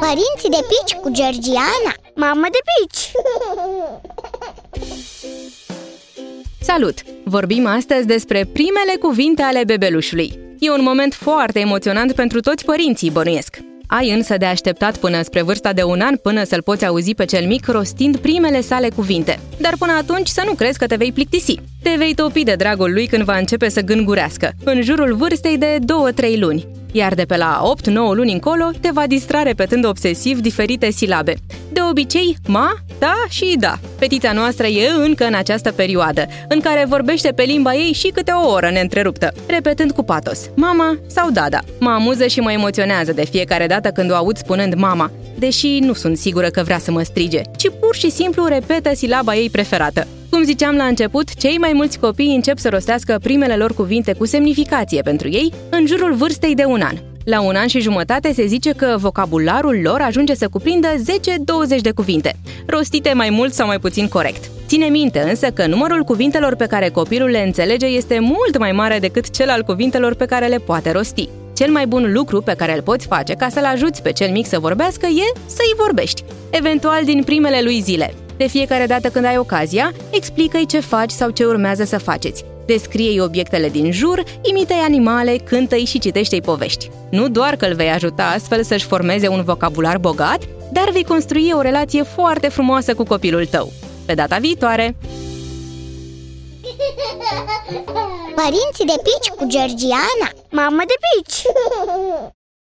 Părinții de pici cu Georgiana Mamă de pici! Salut! Vorbim astăzi despre primele cuvinte ale bebelușului. E un moment foarte emoționant pentru toți părinții, bănuiesc. Ai însă de așteptat până spre vârsta de un an până să-l poți auzi pe cel mic rostind primele sale cuvinte. Dar până atunci să nu crezi că te vei plictisi. Te vei topi de dragul lui când va începe să gângurească, în jurul vârstei de 2-3 luni. Iar de pe la 8-9 luni încolo te va distra repetând obsesiv diferite silabe. De obicei, ma, da și da. Petița noastră e încă în această perioadă, în care vorbește pe limba ei și câte o oră neîntreruptă, repetând cu patos, mama sau dada. Mă amuză și mă emoționează de fiecare dată când o aud spunând mama, deși nu sunt sigură că vrea să mă strige, ci pur și simplu repetă silaba ei preferată. Cum ziceam la început, cei mai mulți copii încep să rostească primele lor cuvinte cu semnificație pentru ei în jurul vârstei de un an. La un an și jumătate se zice că vocabularul lor ajunge să cuprindă 10-20 de cuvinte, rostite mai mult sau mai puțin corect. Ține minte însă că numărul cuvintelor pe care copilul le înțelege este mult mai mare decât cel al cuvintelor pe care le poate rosti. Cel mai bun lucru pe care îl poți face ca să-l ajuți pe cel mic să vorbească e să-i vorbești, eventual din primele lui zile. De fiecare dată când ai ocazia, explică-i ce faci sau ce urmează să faceți. Descrie-i obiectele din jur, imită-i animale, cântă-i și citește-i povești. Nu doar că îl vei ajuta astfel să-și formeze un vocabular bogat, dar vei construi o relație foarte frumoasă cu copilul tău. Pe data viitoare! Părinții de pici cu Georgiana Mamă de pici!